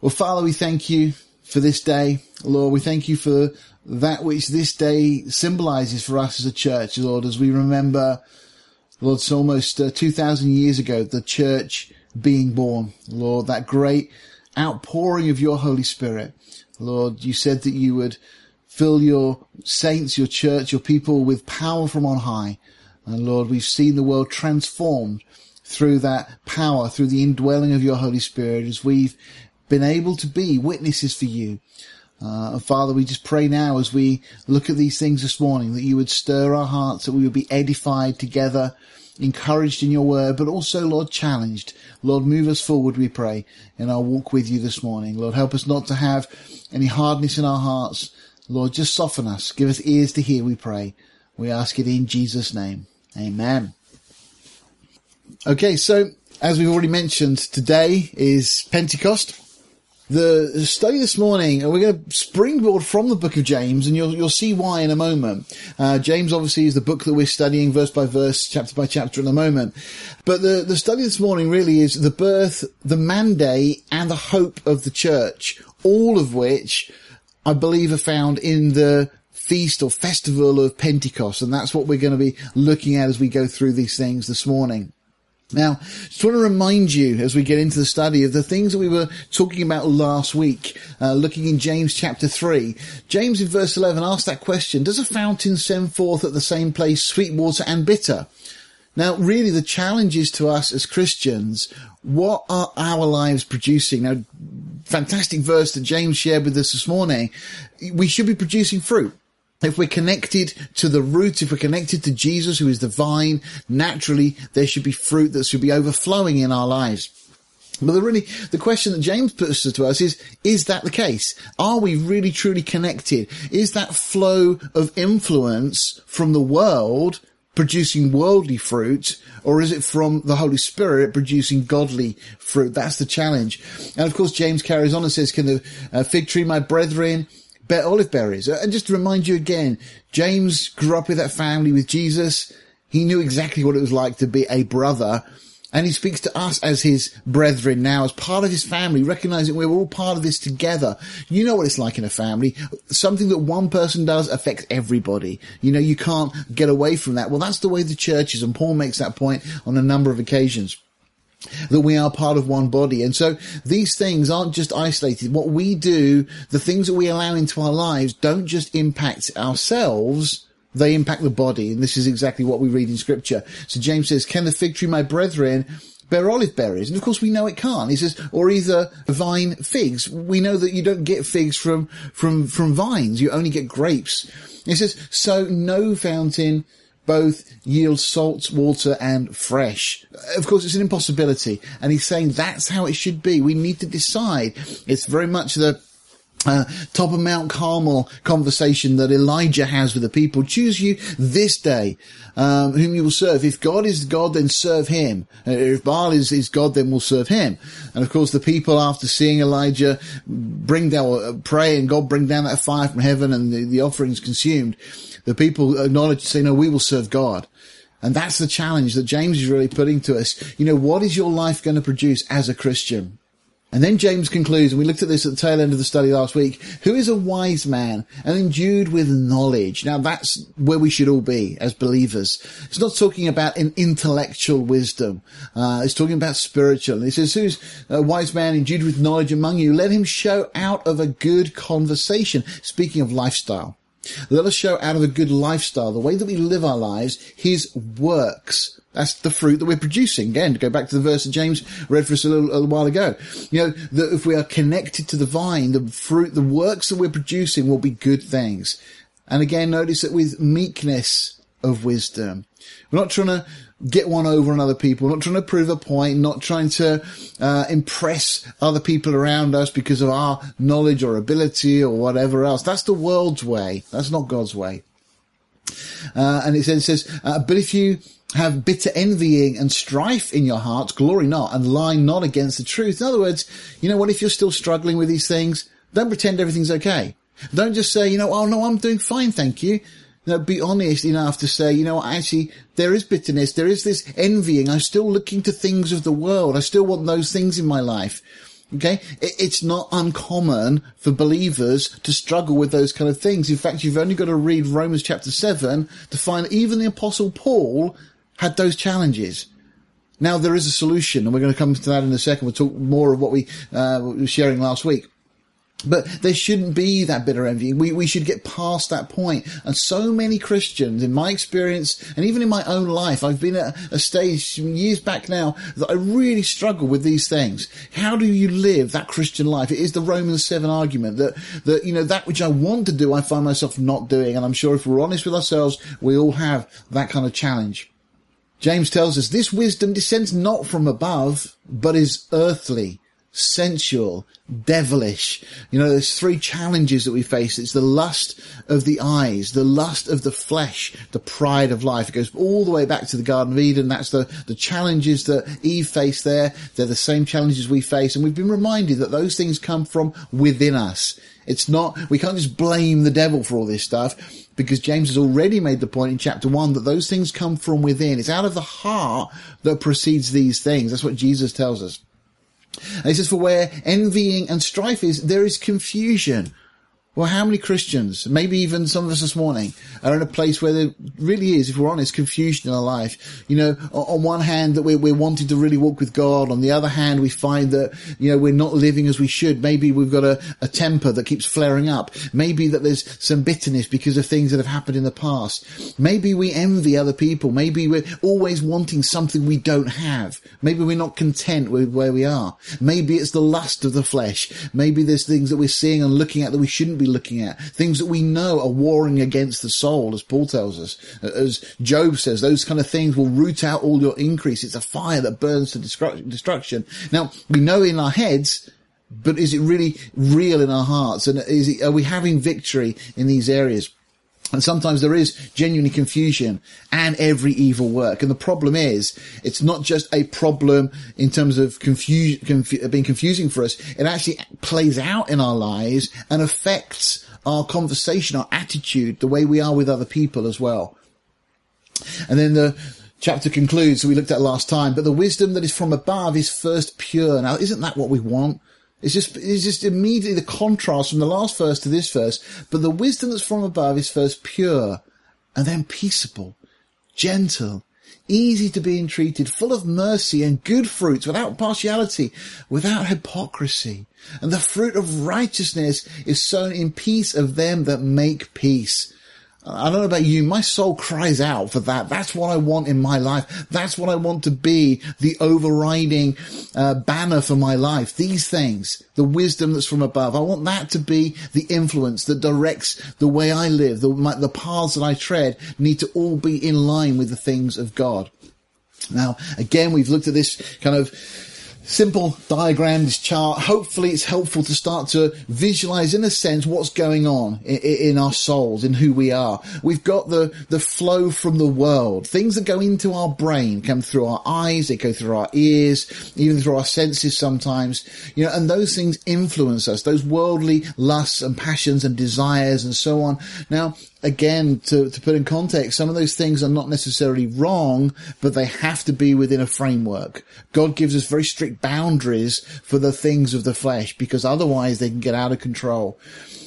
Well, Father, we thank you for this day. Lord, we thank you for that which this day symbolizes for us as a church, Lord, as we remember, Lord, it's almost uh, 2,000 years ago, the church being born. Lord, that great outpouring of your Holy Spirit. Lord, you said that you would fill your saints, your church, your people with power from on high. And Lord, we've seen the world transformed through that power, through the indwelling of your Holy Spirit as we've been able to be witnesses for you. Uh, Father, we just pray now as we look at these things this morning that you would stir our hearts, that we would be edified together, encouraged in your word, but also, Lord, challenged. Lord, move us forward, we pray, in our walk with you this morning. Lord, help us not to have any hardness in our hearts. Lord, just soften us. Give us ears to hear, we pray. We ask it in Jesus' name. Amen. Okay, so as we've already mentioned, today is Pentecost the study this morning, and we're going to springboard from the book of James, and you'll you'll see why in a moment. Uh, James obviously is the book that we're studying verse by verse, chapter by chapter in a moment. But the the study this morning really is the birth, the mandate, and the hope of the church, all of which I believe are found in the feast or festival of Pentecost, and that's what we're going to be looking at as we go through these things this morning. Now, just want to remind you as we get into the study of the things that we were talking about last week, uh, looking in James chapter 3. James in verse 11 asked that question, does a fountain send forth at the same place sweet water and bitter? Now, really the challenge is to us as Christians, what are our lives producing? Now, fantastic verse that James shared with us this morning. We should be producing fruit if we're connected to the root, if we're connected to Jesus, who is the vine, naturally there should be fruit that should be overflowing in our lives. But the really, the question that James puts to us is, is that the case? Are we really truly connected? Is that flow of influence from the world producing worldly fruit, or is it from the Holy Spirit producing godly fruit? That's the challenge. And of course, James carries on and says, can the uh, fig tree, my brethren, bear olive berries. And just to remind you again, James grew up with that family with Jesus. He knew exactly what it was like to be a brother. And he speaks to us as his brethren now, as part of his family, recognizing we're all part of this together. You know what it's like in a family. Something that one person does affects everybody. You know, you can't get away from that. Well, that's the way the church is. And Paul makes that point on a number of occasions that we are part of one body. And so these things aren't just isolated. What we do, the things that we allow into our lives don't just impact ourselves, they impact the body. And this is exactly what we read in scripture. So James says, can the fig tree, my brethren, bear olive berries? And of course we know it can't. He says, or either vine figs. We know that you don't get figs from, from, from vines. You only get grapes. He says, so no fountain both yield salt water and fresh. Of course, it's an impossibility. And he's saying that's how it should be. We need to decide. It's very much the uh, top of Mount Carmel conversation that Elijah has with the people. Choose you this day um, whom you will serve. If God is God, then serve him. Uh, if Baal is, is God, then we'll serve him. And of course, the people, after seeing Elijah bring down, uh, pray and God bring down that fire from heaven and the, the offerings consumed, the people acknowledge, say, no, we will serve God. And that's the challenge that James is really putting to us. You know, what is your life going to produce as a Christian? And then James concludes, and we looked at this at the tail end of the study last week, who is a wise man and endued with knowledge. Now that's where we should all be as believers. It's not talking about an intellectual wisdom. Uh, it's talking about spiritual. He says, who's a wise man endued with knowledge among you? Let him show out of a good conversation. Speaking of lifestyle. Let us show out of a good lifestyle, the way that we live our lives, his works. That's the fruit that we're producing. Again, to go back to the verse that James read for us a little, a little while ago. You know, that if we are connected to the vine, the fruit, the works that we're producing will be good things. And again, notice that with meekness of wisdom. We're not trying to get one over on other people, not trying to prove a point, not trying to uh, impress other people around us because of our knowledge or ability or whatever else. That's the world's way. That's not God's way. Uh, and it says, it says uh, but if you have bitter envying and strife in your hearts, glory not and lie not against the truth. In other words, you know what? If you're still struggling with these things, don't pretend everything's okay. Don't just say, you know, oh no, I'm doing fine, thank you. No, be honest enough to say, you know, actually, there is bitterness. There is this envying. I'm still looking to things of the world. I still want those things in my life. Okay. It's not uncommon for believers to struggle with those kind of things. In fact, you've only got to read Romans chapter seven to find even the apostle Paul had those challenges. Now there is a solution and we're going to come to that in a second. We'll talk more of what we uh, were sharing last week. But there shouldn't be that bitter envy. We, we should get past that point. And so many Christians, in my experience, and even in my own life, I've been at a stage years back now that I really struggle with these things. How do you live that Christian life? It is the Romans 7 argument that, that, you know, that which I want to do, I find myself not doing. And I'm sure if we're honest with ourselves, we all have that kind of challenge. James tells us this wisdom descends not from above, but is earthly sensual, devilish. You know, there's three challenges that we face. It's the lust of the eyes, the lust of the flesh, the pride of life. It goes all the way back to the Garden of Eden. That's the, the challenges that Eve faced there. They're the same challenges we face. And we've been reminded that those things come from within us. It's not, we can't just blame the devil for all this stuff because James has already made the point in chapter one that those things come from within. It's out of the heart that proceeds these things. That's what Jesus tells us. And he says, for where envying and strife is, there is confusion. Well, how many Christians, maybe even some of us this morning, are in a place where there really is, if we're honest, confusion in our life. You know, on one hand that we're, we're wanting to really walk with God. On the other hand, we find that, you know, we're not living as we should. Maybe we've got a, a temper that keeps flaring up. Maybe that there's some bitterness because of things that have happened in the past. Maybe we envy other people. Maybe we're always wanting something we don't have. Maybe we're not content with where we are. Maybe it's the lust of the flesh. Maybe there's things that we're seeing and looking at that we shouldn't be looking at. Things that we know are warring against the soul, as Paul tells us. Uh, as Job says, those kind of things will root out all your increase. It's a fire that burns to destruction. Now, we know in our heads, but is it really real in our hearts? And is it, are we having victory in these areas? And sometimes there is genuinely confusion and every evil work. And the problem is, it's not just a problem in terms of confu- confu- being confusing for us. It actually plays out in our lives and affects our conversation, our attitude, the way we are with other people as well. And then the chapter concludes, we looked at last time, but the wisdom that is from above is first pure. Now, isn't that what we want? It's just, it's just immediately the contrast from the last verse to this verse. But the wisdom that's from above is first pure and then peaceable, gentle, easy to be entreated, full of mercy and good fruits, without partiality, without hypocrisy. And the fruit of righteousness is sown in peace of them that make peace. I don't know about you, my soul cries out for that. That's what I want in my life. That's what I want to be the overriding uh, banner for my life. These things, the wisdom that's from above. I want that to be the influence that directs the way I live. The, my, the paths that I tread need to all be in line with the things of God. Now, again, we've looked at this kind of simple diagram, this chart. Hopefully it's helpful to start to visualize in a sense what's going on in, in, our souls, in who we are. We've got the, the flow from the world. Things that go into our brain come through our eyes, they go through our ears, even through our senses sometimes, you know, and those things influence us, those worldly lusts and passions and desires and so on. Now, again, to, to put in context, some of those things are not necessarily wrong, but they have to be within a framework. God gives us very strict boundaries for the things of the flesh because otherwise they can get out of control.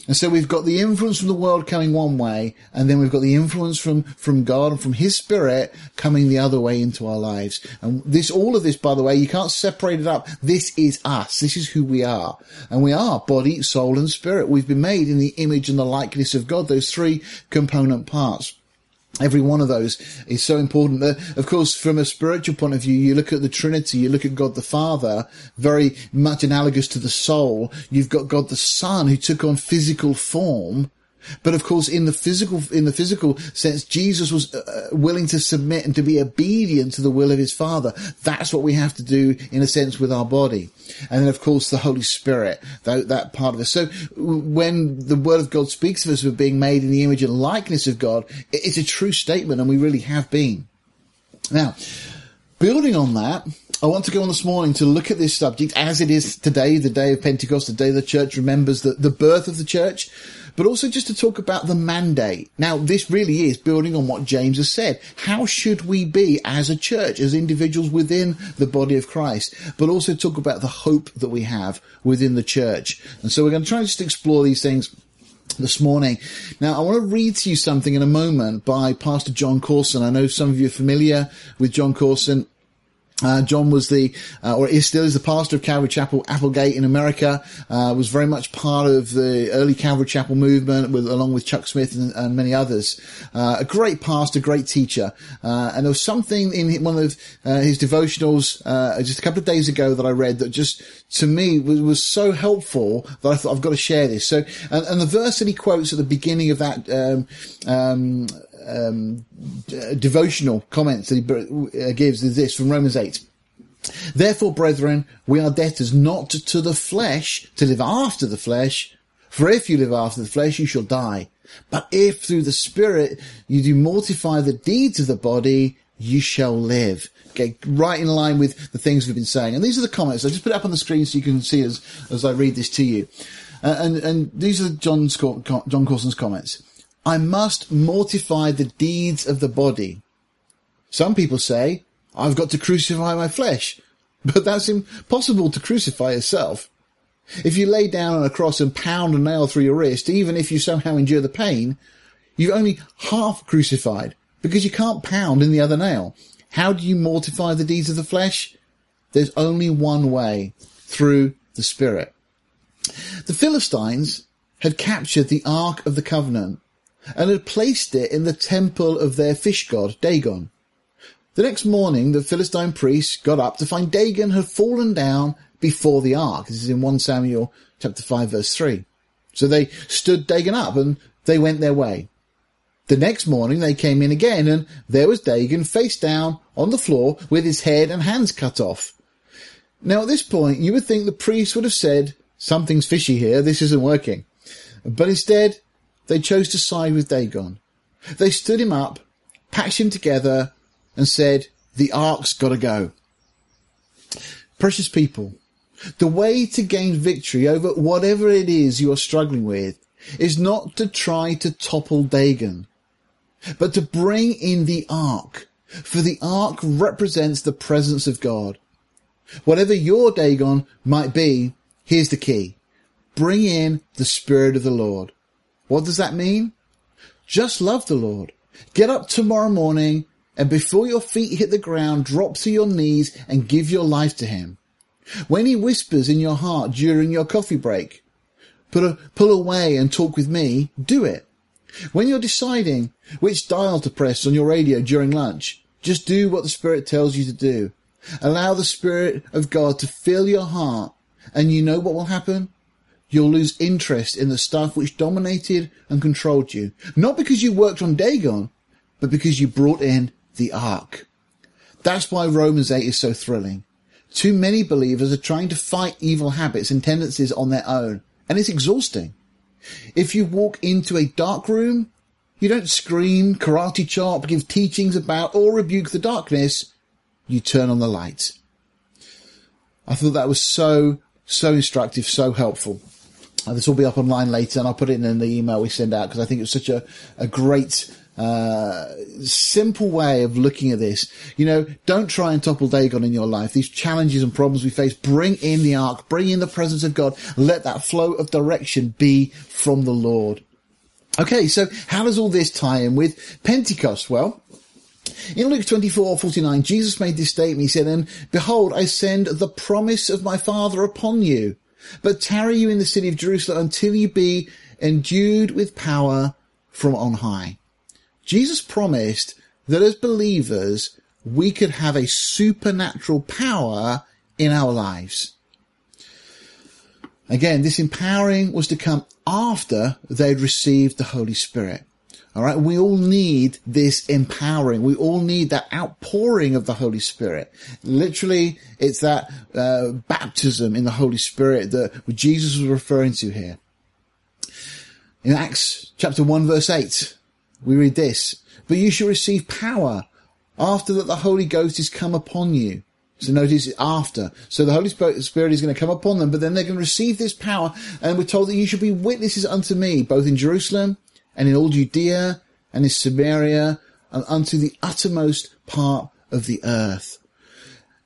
And so we've got the influence from the world coming one way, and then we've got the influence from, from God and from His Spirit coming the other way into our lives. And this, all of this, by the way, you can't separate it up. This is us. This is who we are. And we are body, soul, and spirit. We've been made in the image and the likeness of God, those three component parts. Every one of those is so important. Uh, of course, from a spiritual point of view, you look at the Trinity, you look at God the Father, very much analogous to the soul. You've got God the Son who took on physical form but of course, in the physical, in the physical sense, Jesus was uh, willing to submit and to be obedient to the will of his Father. That's what we have to do, in a sense, with our body. And then, of course, the Holy Spirit, that, that part of us. So when the Word of God speaks of us being made in the image and likeness of God, it's a true statement, and we really have been. Now, building on that, I want to go on this morning to look at this subject as it is today, the day of Pentecost, the day the church remembers the, the birth of the church but also just to talk about the mandate. Now, this really is building on what James has said. How should we be as a church, as individuals within the body of Christ, but also talk about the hope that we have within the church. And so we're going to try and just explore these things this morning. Now, I want to read to you something in a moment by Pastor Jon Courson. I know some of you are familiar with Jon Courson. Uh, Jon was the, uh, or is still is the pastor of Calvary Chapel Applegate in America. Uh, was very much part of the early Calvary Chapel movement, with along with Chuck Smith and, and many others. Uh, a great pastor, great teacher, uh, and there was something in one of uh, his devotionals just a couple of days ago that I read that just to me was, was so helpful that I thought I've got to share this. So, and, and the verse that he quotes at the beginning of that. Um, um, um, devotional comments that he uh, gives is this from Romans 8. Therefore, brethren, we are debtors not to the flesh to live after the flesh. For if you live after the flesh, you shall die. But if through the Spirit you do mortify the deeds of the body, you shall live. Okay, right in line with the things we've been saying. And these are the comments. I just put it up on the screen so you can see as, as I read this to you. Uh, and, and these are Jon's, Jon Courson's comments. I must mortify the deeds of the body. Some people say, I've got to crucify my flesh. But that's impossible to crucify yourself. If you lay down on a cross and pound a nail through your wrist, even if you somehow endure the pain, you've only half crucified because you can't pound in the other nail. How do you mortify the deeds of the flesh? There's only one way, through the Spirit. The Philistines had captured the Ark of the Covenant and had placed it in the temple of their fish god, Dagon. The next morning, the Philistine priests got up to find Dagon had fallen down before the ark. This is in 1 Samuel chapter 5 verse 3. So they stood Dagon up and they went their way. The next morning they came in again and there was Dagon face down on the floor with his head and hands cut off. Now at this point you would think the priest would have said, something's fishy here, this isn't working. But instead they chose to side with Dagon. They stood him up, patched him together, and said, the ark's gotta go. Precious people, the way to gain victory over whatever it is you are struggling with is not to try to topple Dagon, but to bring in the ark, for the ark represents the presence of God. Whatever your Dagon might be, here's the key. Bring in the Spirit of the Lord. What does that mean? Just love the Lord. Get up tomorrow morning and before your feet hit the ground, drop to your knees and give your life to Him. When He whispers in your heart during your coffee break, put a, pull away and talk with me, do it. When you're deciding which dial to press on your radio during lunch, just do what the Spirit tells you to do. Allow the Spirit of God to fill your heart and you know what will happen? You'll lose interest in the stuff which dominated and controlled you. Not because you worked on Dagon, but because you brought in the ark. That's why Romans 8 is so thrilling. Too many believers are trying to fight evil habits and tendencies on their own, and it's exhausting. If you walk into a dark room, you don't scream, karate chop, give teachings about, or rebuke the darkness. You turn on the light. I thought that was so, so instructive, so helpful. Uh, this will be up online later, and I'll put it in the email we send out because I think it's such a, a great uh, simple way of looking at this. You know, don't try and topple Dagon in your life. These challenges and problems we face, bring in the ark, bring in the presence of God. Let that flow of direction be from the Lord. Okay, so how does all this tie in with Pentecost? Well, in Luke 24, 49, Jesus made this statement. He said, And behold, I send the promise of my Father upon you. But tarry you in the city of Jerusalem until you be endued with power from on high. Jesus promised that as believers, we could have a supernatural power in our lives. Again, this empowering was to come after they'd received the Holy Spirit. All right. We all need this empowering. We all need that outpouring of the Holy Spirit. Literally, it's that uh, baptism in the Holy Spirit that Jesus was referring to here. In Acts chapter 1 verse 8, we read this, but you shall receive power after that the Holy Ghost is come upon you So notice after. So the Holy Spirit is going to come upon them, but then they're going to receive this power. And we're told that you should be witnesses unto me, both in Jerusalem and in all Judea and in Samaria and unto the uttermost part of the earth.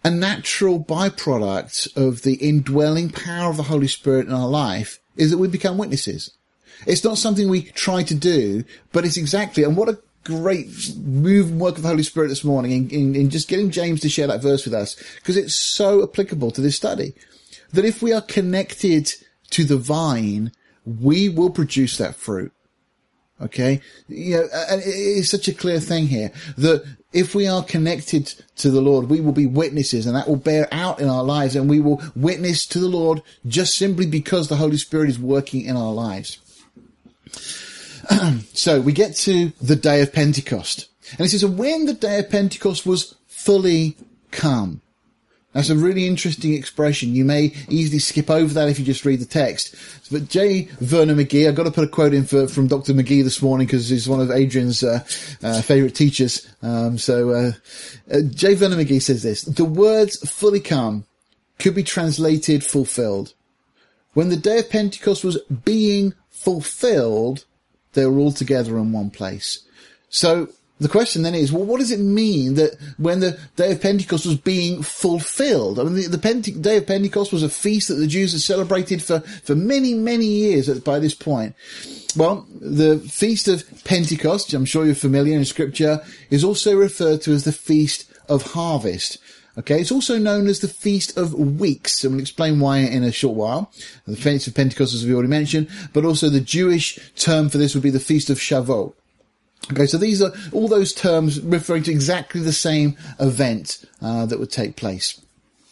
A natural byproduct of the indwelling power of the Holy Spirit in our life is that we become witnesses. It's not something we try to do, but it's exactly, and what a great move and work of the Holy Spirit this morning in, in, in just getting James to share that verse with us because it's so applicable to this study. That if we are connected to the vine, we will produce that fruit. Okay. You know, and it's such a clear thing here that if we are connected to the Lord, we will be witnesses and that will bear out in our lives and we will witness to the Lord just simply because the Holy Spirit is working in our lives. so we get to the day of Pentecost. And it says, when the day of Pentecost was fully come. That's a really interesting expression. You may easily skip over that if you just read the text. But J. Vernon McGee, I've got to put a quote in for, from Dr. McGee this morning because he's one of Adrian's uh, uh, favourite teachers. Um, so uh, uh J. Vernon McGee says this: the words "fully come" could be translated "fulfilled." When the day of Pentecost was being fulfilled, they were all together in one place. So the question then is, well, what does it mean that when the day of Pentecost was being fulfilled? I mean, the, the Pente- day of Pentecost was a feast that the Jews had celebrated for, for many, many years by this point. Well, the feast of Pentecost, I'm sure you're familiar in scripture, is also referred to as the feast of harvest. Okay, it's also known as the Feast of Weeks, and we'll explain why in a short while. The Feast of Pentecost, as we already mentioned, but also the Jewish term for this would be the Feast of Shavuot. Okay, so these are all those terms referring to exactly the same event uh, that would take place.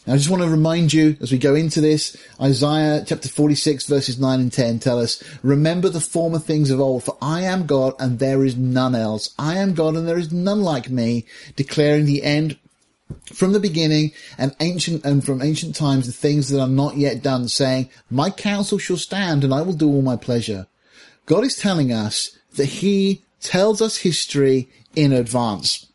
Now, I just want to remind you as we go into this, Isaiah chapter 46 verses 9 and 10 tell us, Remember the former things of old, for I am God and there is none else. I am God and there is none like me, declaring the end from the beginning and ancient and from ancient times the things that are not yet done, saying, My counsel shall stand and I will do all my pleasure. God is telling us that he tells us history in advance.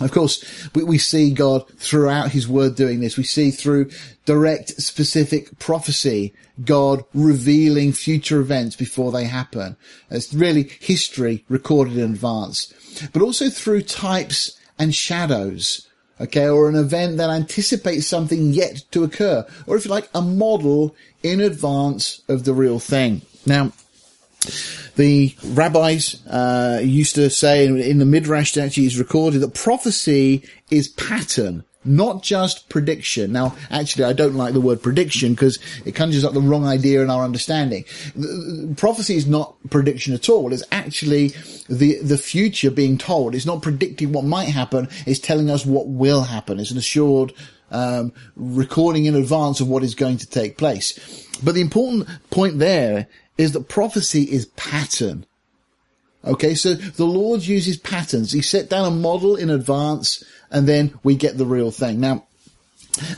Of course, we, we see God throughout his word doing this. We see through direct, specific prophecy, God revealing future events before they happen. It's really history recorded in advance, but also through types and shadows okay, or an event that anticipates something yet to occur, or if you like, a model in advance of the real thing. Now, the rabbis uh, used to say in, the Midrash that actually is recorded that prophecy is pattern not just prediction. Now, actually, I don't like the word prediction because it conjures up the wrong idea in our understanding. Prophecy is not prediction at all. It's actually the, the future being told. It's not predicting what might happen. It's telling us what will happen. It's an assured, um, recording in advance of what is going to take place. But the important point there is that prophecy is pattern. Okay, so the Lord uses patterns. He set down a model in advance and then we get the real thing. Now,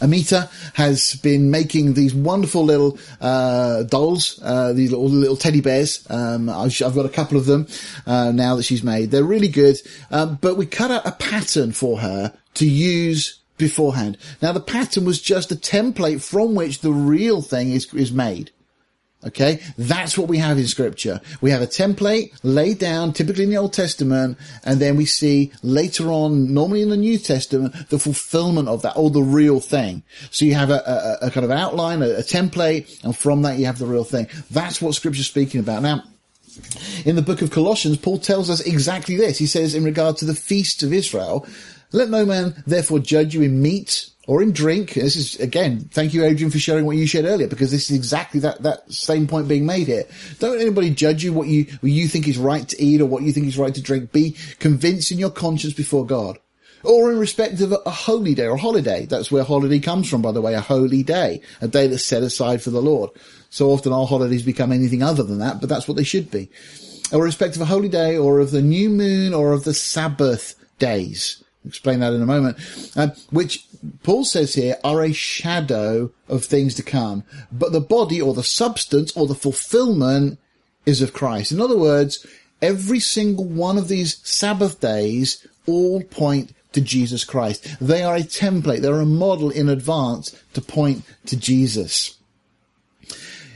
Amita has been making these wonderful little uh, dolls, uh, these little, little teddy bears. Um, I've got a couple of them uh, now that she's made. They're really good, um, but we cut out a pattern for her to use beforehand. Now the pattern was just a template from which the real thing is is made. Okay, that's what we have in scripture. We have a template laid down, typically in the Old Testament, and then we see later on, normally in the New Testament, the fulfillment of that, or the real thing. So you have a, a, a kind of outline, a, a template, and from that you have the real thing. That's what scripture's speaking about. Now, in the book of Colossians, Paul tells us exactly this. He says in regard to the feast of Israel, let no man therefore judge you in meat or in drink. This is again, thank you, Adrian, for sharing what you shared earlier, because this is exactly that, that same point being made here. Don't anybody judge you what you, what you think is right to eat or what you think is right to drink. Be convinced in your conscience before God. Or in respect of a, a holy day or holiday. That's where holiday comes from, by the way, a holy day, a day that's set aside for the Lord. So often our holidays become anything other than that, but that's what they should be. Or in respect of a holy day or of the new moon or of the Sabbath days explain that in a moment, um, which Paul says here are a shadow of things to come, but the body or the substance or the fulfillment is of Christ. In other words, every single one of these Sabbath days all point to Jesus Christ. They are a template. They're a model in advance to point to Jesus.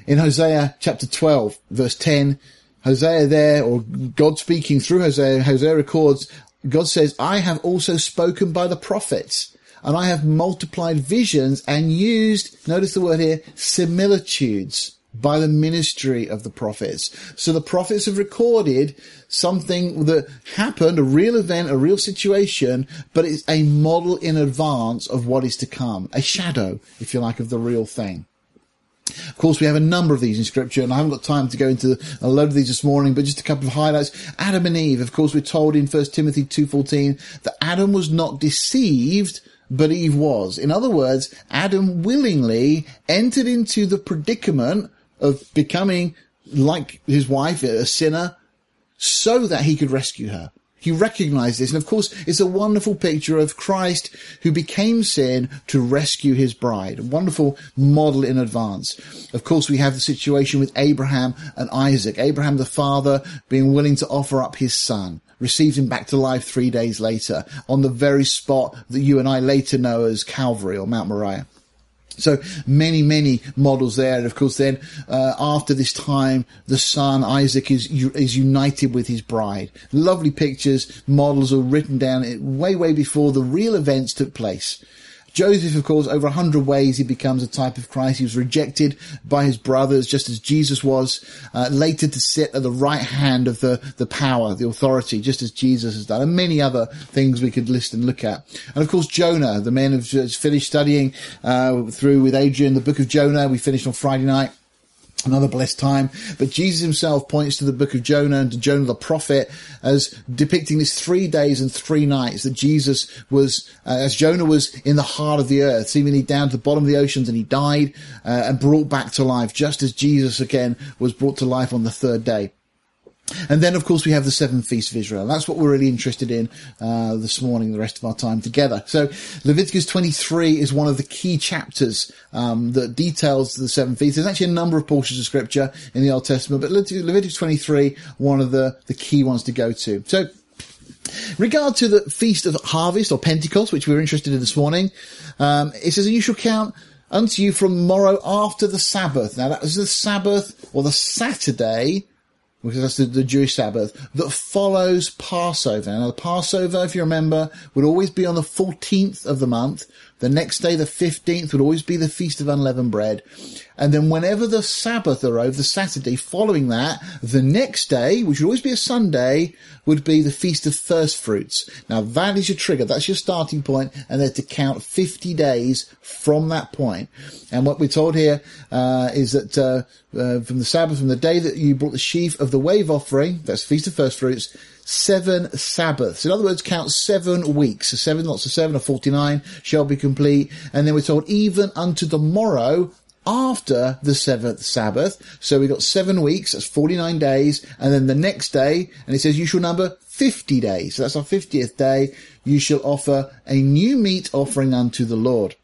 In Hosea chapter 12, verse 10, Hosea there, or God speaking through Hosea, Hosea records, God says, I have also spoken by the prophets and I have multiplied visions and used, notice the word here, similitudes by the ministry of the prophets. So the prophets have recorded something that happened, a real event, a real situation, but it's a model in advance of what is to come, a shadow, if you like, of the real thing. Of course, we have a number of these in scripture and I haven't got time to go into a load of these this morning, but just a couple of highlights. Adam and Eve, of course, we're told in 1 Timothy 2.14 that Adam was not deceived but Eve was. In other words, Adam willingly entered into the predicament of becoming like his wife, a sinner, so that he could rescue her. He recognized this. And of course, it's a wonderful picture of Christ who became sin to rescue his bride. A wonderful model in advance. Of course, we have the situation with Abraham and Isaac. Abraham, the father, being willing to offer up his son received him back to life three days later on the very spot that you and I later know as Calvary or Mount Moriah. So many, many models there. And of course, then uh, after this time, the son Isaac is is united with his bride. Lovely pictures, models are written down way, way before the real events took place. Joseph, of course, over a hundred ways he becomes a type of Christ. He was rejected by his brothers, just as Jesus was, uh, later to sit at the right hand of the, the power, the authority, just as Jesus has done, and many other things we could list and look at. And of course, Jonah, the men have finished studying, uh, through with Adrian, the book of Jonah. We finished on Friday night another blessed time. But Jesus himself points to the book of Jonah and to Jonah the prophet as depicting this three days and three nights that Jesus was, uh, as Jonah was in the heart of the earth, seemingly down to the bottom of the oceans and he died uh, and brought back to life, just as Jesus again was brought to life on the third day. And then, of course, we have the seven feasts of Israel. That's what we're really interested in uh, this morning, the rest of our time together. So, Leviticus 23 is one of the key chapters um, that details the seven feasts. There's actually a number of portions of scripture in the Old Testament, but Leviticus 23, one of the, the key ones to go to. So, regard to the Feast of Harvest or Pentecost, which we're interested in this morning, um, it says, you shall count unto you from morrow after the Sabbath. Now, that was the Sabbath or the Saturday because that's the, the, Jewish Sabbath, that follows Passover. Now, the Passover, if you remember, would always be on the 14th of the month. The next day, the 15th, would always be the Feast of Unleavened Bread. And then whenever the Sabbath arrived, the Saturday following that, the next day, which would always be a Sunday, would be the Feast of First Fruits. Now that is your trigger. That's your starting point, and then to count 50 days from that point. And what we're told here uh, is that uh, uh, from the Sabbath, from the day that you brought the sheaf of the wave offering, that's Feast of First Fruits, seven Sabbaths. In other words, count seven weeks. So seven lots of seven or 49 shall be complete. And then we're told even unto the morrow after the seventh Sabbath. So we got seven weeks, that's 49 days, and then the next day, and it says you shall number 50 days. So that's our 50th day. You shall offer a new meat offering unto the Lord.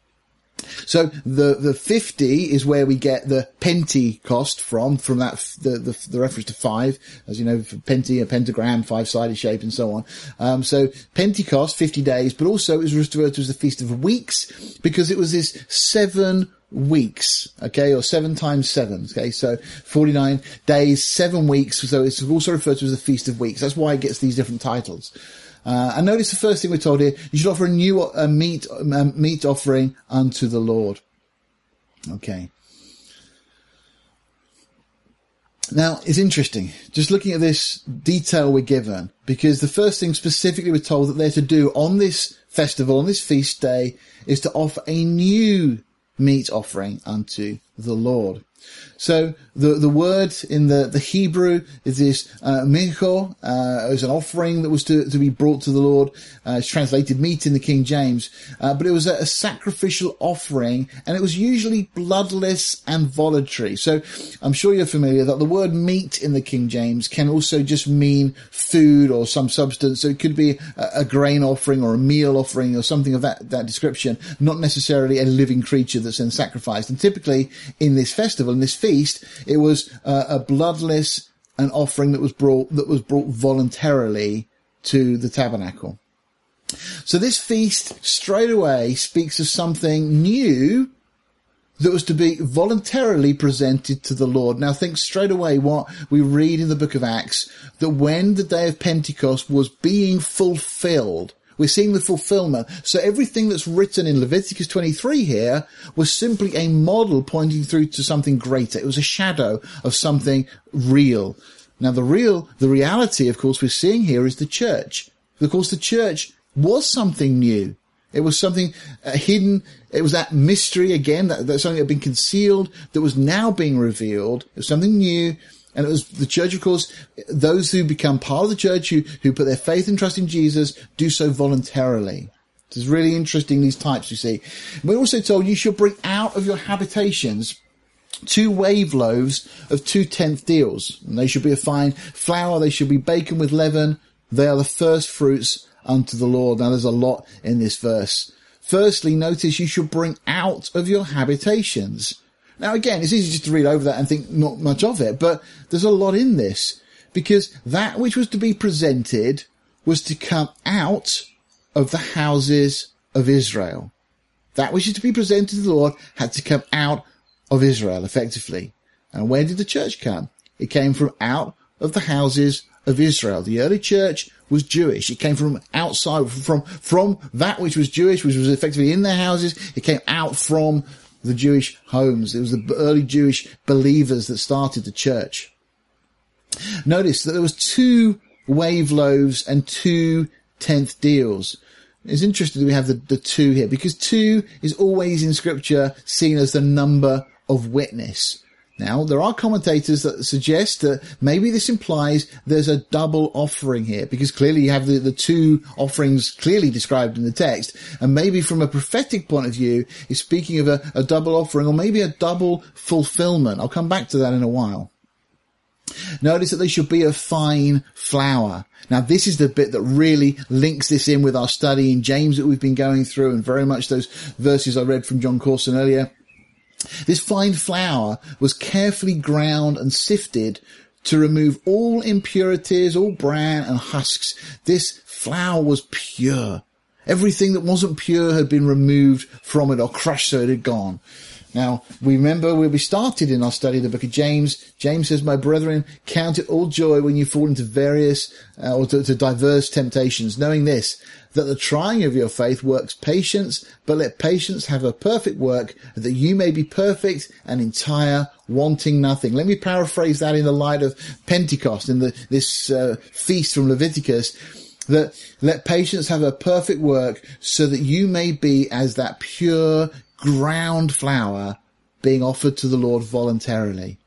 So the, the 50 is where we get the Pentecost from, from that, the, the, the reference to five, as you know, penti, a pentagram, five-sided shape and so on. Um, so Pentecost, 50 days, but also it was referred to as the Feast of Weeks because it was this seven weeks, okay, or seven times seven, okay, so 49 days, seven weeks, so it's also referred to as the Feast of Weeks. That's why it gets these different titles. Uh, and notice the first thing we're told here, you should offer a new uh, meat, um, meat offering unto the Lord. Okay. Now, it's interesting, just looking at this detail we're given, because the first thing specifically we're told that they're to do on this festival, on this feast day, is to offer a new meat offering unto the Lord. So the the word in the, the Hebrew is this uh, mincha, uh, as an offering that was to, to be brought to the Lord. Uh, it's translated meat in the King James, uh, but it was a, a, sacrificial offering, and it was usually bloodless and voluntary. So I'm sure you're familiar that the word meat in the King James can also just mean food or some substance. So it could be a, a grain offering or a meal offering or something of that that description, not necessarily a living creature that's then sacrificed. And typically in this festival, in this feast, it was uh, a bloodless an offering that was brought that was brought voluntarily to the tabernacle. So this feast straight away speaks of something new that was to be voluntarily presented to the Lord. Now think straight away what we read in the book of Acts, that when the day of Pentecost was being fulfilled, we're seeing the fulfillment. So everything that's written in Leviticus 23 here was simply a model pointing through to something greater. It was a shadow of something real. Now the real, the reality, of course, we're seeing here is the church. Of course, the church was something new. It was something uh, hidden. It was that mystery again, that, that something that had been concealed that was now being revealed. It was something new. And it was the church, of course, those who become part of the church, who, who put their faith and trust in Jesus, do so voluntarily. It's really interesting, these types, you see. We're also told you shall bring out of your habitations two wave loaves of two tenth deals. And they should be a fine flour. They should be baken with leaven. They are the first fruits unto the Lord. Now there's a lot in this verse. Firstly, notice you shall bring out of your habitations. Now again, it's easy just to read over that and think not much of it, but there's a lot in this because that which was to be presented was to come out of the houses of Israel. That which is to be presented to the Lord had to come out of Israel effectively. And where did the church come? It came from out of the houses of Israel. The early church was Jewish. It came from outside, from, from that which was Jewish, which was effectively in their houses. It came out from the Jewish homes. It was the early Jewish believers that started the church. Notice that there was two wave loaves and two tenth deals. It's interesting that we have the, the two here because two is always in scripture seen as the number of witness. Now, there are commentators that suggest that maybe this implies there's a double offering here because clearly you have the, the two offerings clearly described in the text. And maybe from a prophetic point of view, is speaking of a, a double offering or maybe a double fulfillment. I'll come back to that in a while. Notice that they should be a fine flour. Now this is the bit that really links this in with our study in James that we've been going through and very much those verses I read from Jon Courson earlier. This fine flour was carefully ground and sifted to remove all impurities, all bran and husks. This flour was pure. Everything that wasn't pure had been removed from it or crushed so it had gone. Now, we remember where we started in our study of the book of James. James says, My brethren, count it all joy when you fall into various uh, or to, to diverse temptations, knowing this, that the trying of your faith works patience, but let patience have a perfect work, that you may be perfect and entire, wanting nothing. Let me paraphrase that in the light of Pentecost, in the, this uh, feast from Leviticus that let patience have a perfect work so that you may be as that pure ground flour being offered to the Lord voluntarily.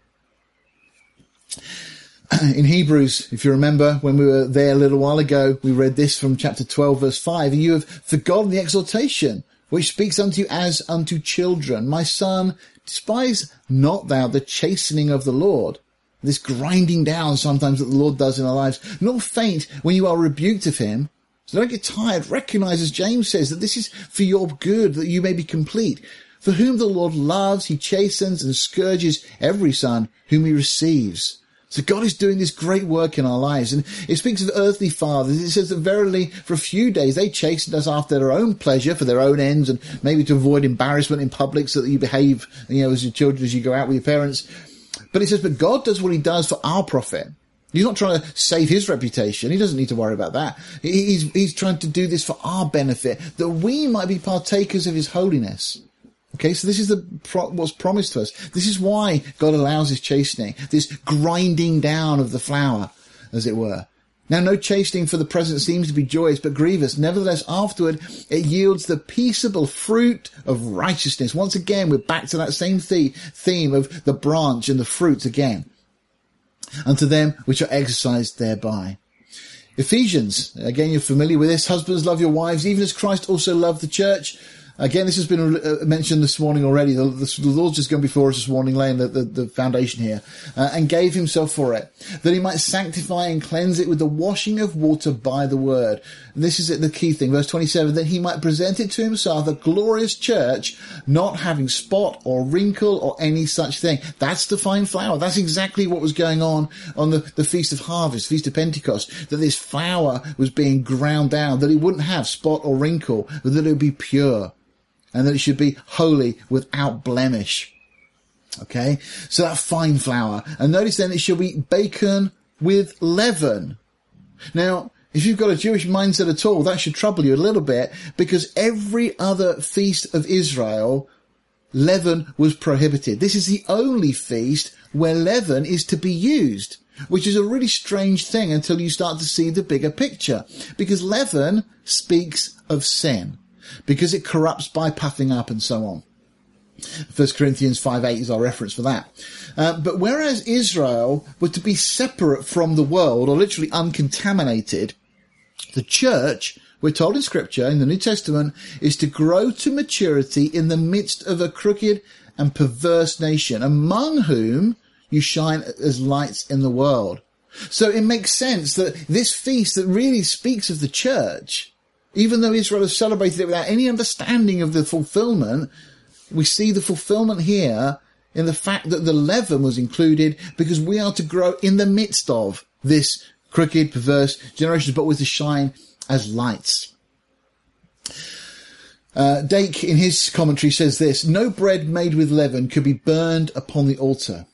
In Hebrews, if you remember, when we were there a little while ago, we read this from chapter 12 verse 5, and you have forgotten the exhortation which speaks unto you as unto children. My son, despise not thou the chastening of the Lord, this grinding down sometimes that the Lord does in our lives, nor faint when you are rebuked of him. So don't get tired. Recognize, as James says, that this is for your good, that you may be complete. For whom the Lord loves, he chastens and scourges every son whom he receives. So God is doing this great work in our lives. And it speaks of earthly fathers. It says that verily for a few days they chastened us after their own pleasure, for their own ends, and maybe to avoid embarrassment in public so that you behave, you know, as your children as you go out with your parents. But it says, but God does what he does for our profit. He's not trying to save his reputation. He doesn't need to worry about that. He's, he's trying to do this for our benefit, that we might be partakers of his holiness. Okay, so this is the what's promised to us. This is why God allows this chastening, this grinding down of the flour, as it were. Now, no chastening for the present seems to be joyous, but grievous. Nevertheless, afterward, it yields the peaceable fruit of righteousness. Once again, we're back to that same theme of the branch and the fruit again unto them which are exercised thereby. Ephesians, again, you're familiar with this. Husbands, love your wives, even as Christ also loved the church Again, this has been uh, mentioned this morning already. The, the, the Lord's just gone before us this morning, laying the, the, the foundation here, uh, and gave himself for it, that he might sanctify and cleanse it with the washing of water by the word. And this is the key thing, verse 27, that he might present it to himself a glorious church, not having spot or wrinkle or any such thing. That's the fine flour. That's exactly what was going on on the, the Feast of Harvest, Feast of Pentecost, that this flour was being ground down, that it wouldn't have spot or wrinkle, that it would be pure and that it should be holy without blemish. Okay, so that fine flour. And notice then it shall be baken with leaven. Now, if you've got a Jewish mindset at all, that should trouble you a little bit because every other feast of Israel, leaven was prohibited. This is the only feast where leaven is to be used, which is a really strange thing until you start to see the bigger picture because leaven speaks of sin because it corrupts by puffing up and so on. 1 Corinthians 5 8 is our reference for that. Uh, but whereas Israel were to be separate from the world, or literally uncontaminated, the church, we're told in scripture, in the New Testament, is to grow to maturity in the midst of a crooked and perverse nation, among whom you shine as lights in the world. So it makes sense that this feast that really speaks of the church even though Israel has celebrated it without any understanding of the fulfillment, we see the fulfillment here in the fact that the leaven was included because we are to grow in the midst of this crooked, perverse generation, but with to shine as lights. Uh, Dake, in his commentary, says this, no bread made with leaven could be burned upon the altar.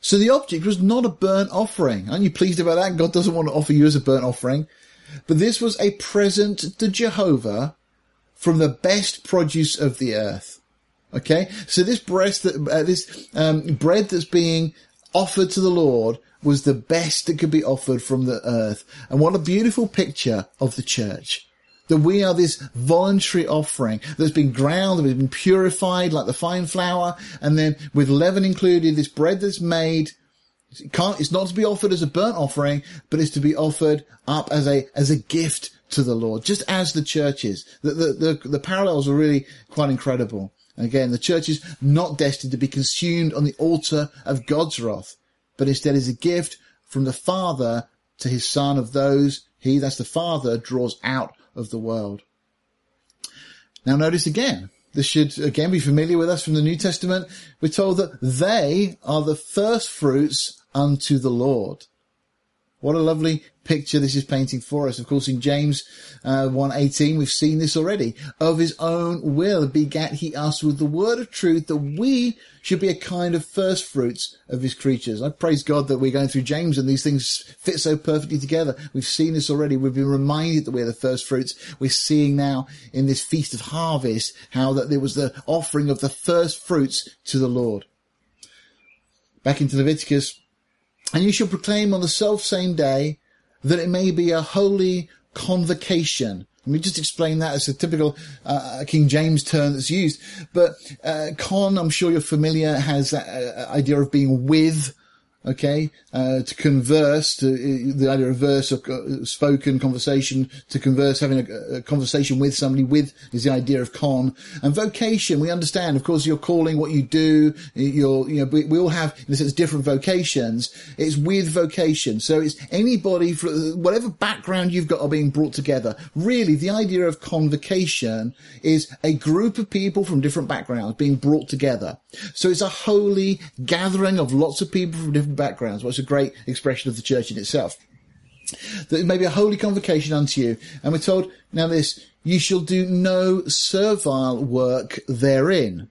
So the object was not a burnt offering. Aren't you pleased about that? God doesn't want to offer you as a burnt offering. But this was a present to Jehovah from the best produce of the earth. Okay, so this breast that uh, this um, bread that's being offered to the Lord was the best that could be offered from the earth. And what a beautiful picture of the church. That we are this voluntary offering that's been ground, that has been purified like the fine flour, and then with leaven included, this bread that's made it can't, it's not to be offered as a burnt offering, but it's to be offered up as a, as a gift to the Lord, just as the church is. The, the, the, the parallels are really quite incredible. Again, the church is not destined to be consumed on the altar of God's wrath, but instead is a gift from the Father to his Son of those he, that's the Father, draws out of the world. Now notice again, this should again be familiar with us from the New Testament. We're told that they are the first fruits unto the Lord. What a lovely picture this is painting for us. Of course, in James uh, 1.18, we've seen this already. Of his own will begat he us with the word of truth that we should be a kind of first fruits of his creatures. I praise God that we're going through James and these things fit so perfectly together. We've seen this already. We've been reminded that we're the first fruits. We're seeing now in this feast of harvest how that there was the offering of the first fruits to the Lord. Back into Leviticus and you shall proclaim on the self same day that it may be a holy convocation. Let me just explain that as a typical uh, King James term that's used. But uh, con, I'm sure you're familiar, has that uh, idea of being with okay, uh, to converse, to uh, the idea of verse or uh, spoken conversation, to converse, having a, a, conversation with somebody with is the idea of con. And vocation, we understand, of course, you're calling what you do, you're, you know, we, we all have, in a sense, different vocations. It's with vocation. So it's anybody, for whatever background you've got are being brought together. Really, the idea of convocation is a group of people from different backgrounds being brought together. So it's a holy gathering of lots of people from different backgrounds. It's a great expression of the church in itself. That it may be a holy convocation unto you. And we're told, now this, you shall do no servile work therein.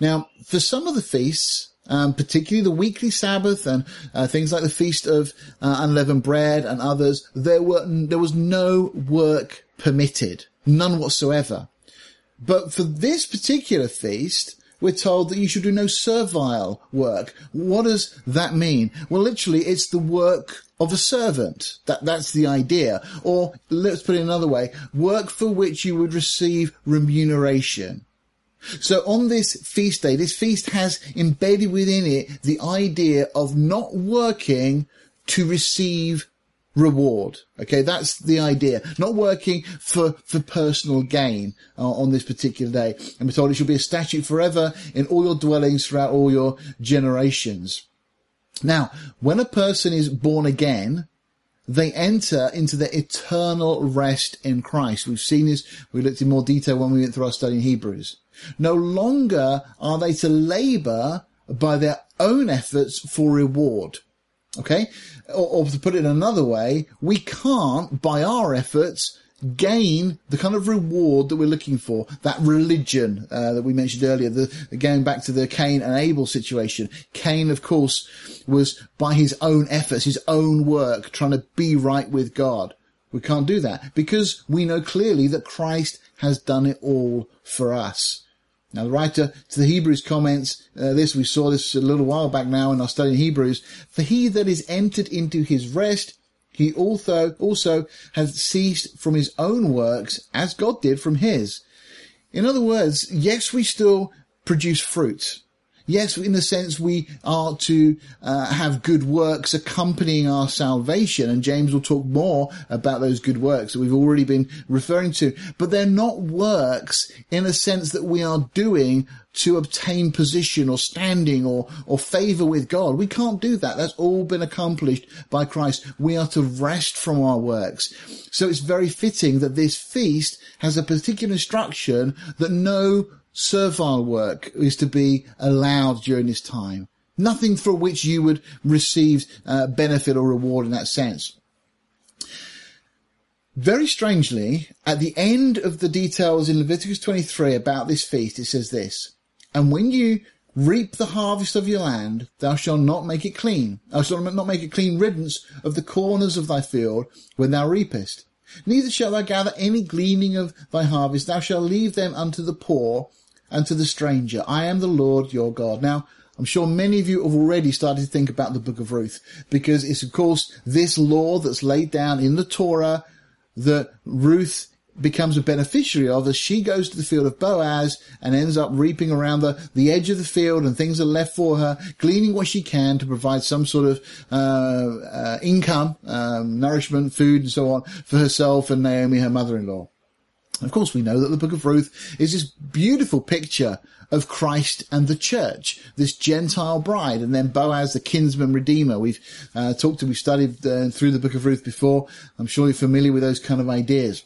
Now, for some of the feasts, um, particularly the weekly Sabbath and uh, things like the feast of uh, unleavened bread and others, there were there was no work permitted, none whatsoever. But for this particular feast, we're told that you should do no servile work. What does that mean? Well, literally, it's the work of a servant. That, that's the idea. Or let's put it another way, work for which you would receive remuneration. So on this feast day, this feast has embedded within it the idea of not working to receive reward. Okay, that's the idea. Not working for, for personal gain uh, on this particular day. And we're told it shall be a statute forever in all your dwellings throughout all your generations. Now, when a person is born again, they enter into the eternal rest in Christ. We've seen this, we looked in more detail when we went through our study in Hebrews. No longer are they to labor by their own efforts for reward. Okay? Or, or, to put it another way, we can't, by our efforts, gain the kind of reward that we're looking for. That religion uh, that we mentioned earlier, the, going back to the Cain and Abel situation. Cain, of course, was by his own efforts, his own work, trying to be right with God. We can't do that because we know clearly that Christ has done it all for us. Now, the writer to the Hebrews comments uh, this. We saw this a little while back now in our study in Hebrews. For he that is entered into his rest, he also also has ceased from his own works as God did from his. In other words, yes, we still produce fruit. Yes, in a sense, we are to uh, have good works accompanying our salvation, and James will talk more about those good works that we've already been referring to. But they're not works in a sense that we are doing to obtain position or standing or, or favor with God. We can't do that. That's all been accomplished by Christ. We are to rest from our works. So it's very fitting that this feast has a particular instruction that no servile work is to be allowed during this time. Nothing for which you would receive uh, benefit or reward in that sense. Very strangely, at the end of the details in Leviticus 23 about this feast, it says this, and when you reap the harvest of your land, thou shalt not make it clean. Thou shalt not make a clean riddance of the corners of thy field when thou reapest. Neither shalt thou gather any gleaning of thy harvest. Thou shalt leave them unto the poor and to the stranger. I am the Lord your God. Now, I'm sure many of you have already started to think about the book of Ruth because it's of course this law that's laid down in the Torah that Ruth becomes a beneficiary of as she goes to the field of Boaz and ends up reaping around the, the edge of the field and things are left for her, gleaning what she can to provide some sort of uh, uh, income, um, nourishment, food and so on for herself and Naomi, her mother-in-law. Of course, we know that the book of Ruth is this beautiful picture of Christ and the church, this Gentile bride, and then Boaz, the kinsman redeemer. We've uh, talked to, we've studied uh, through the book of Ruth before. I'm sure you're familiar with those kind of ideas.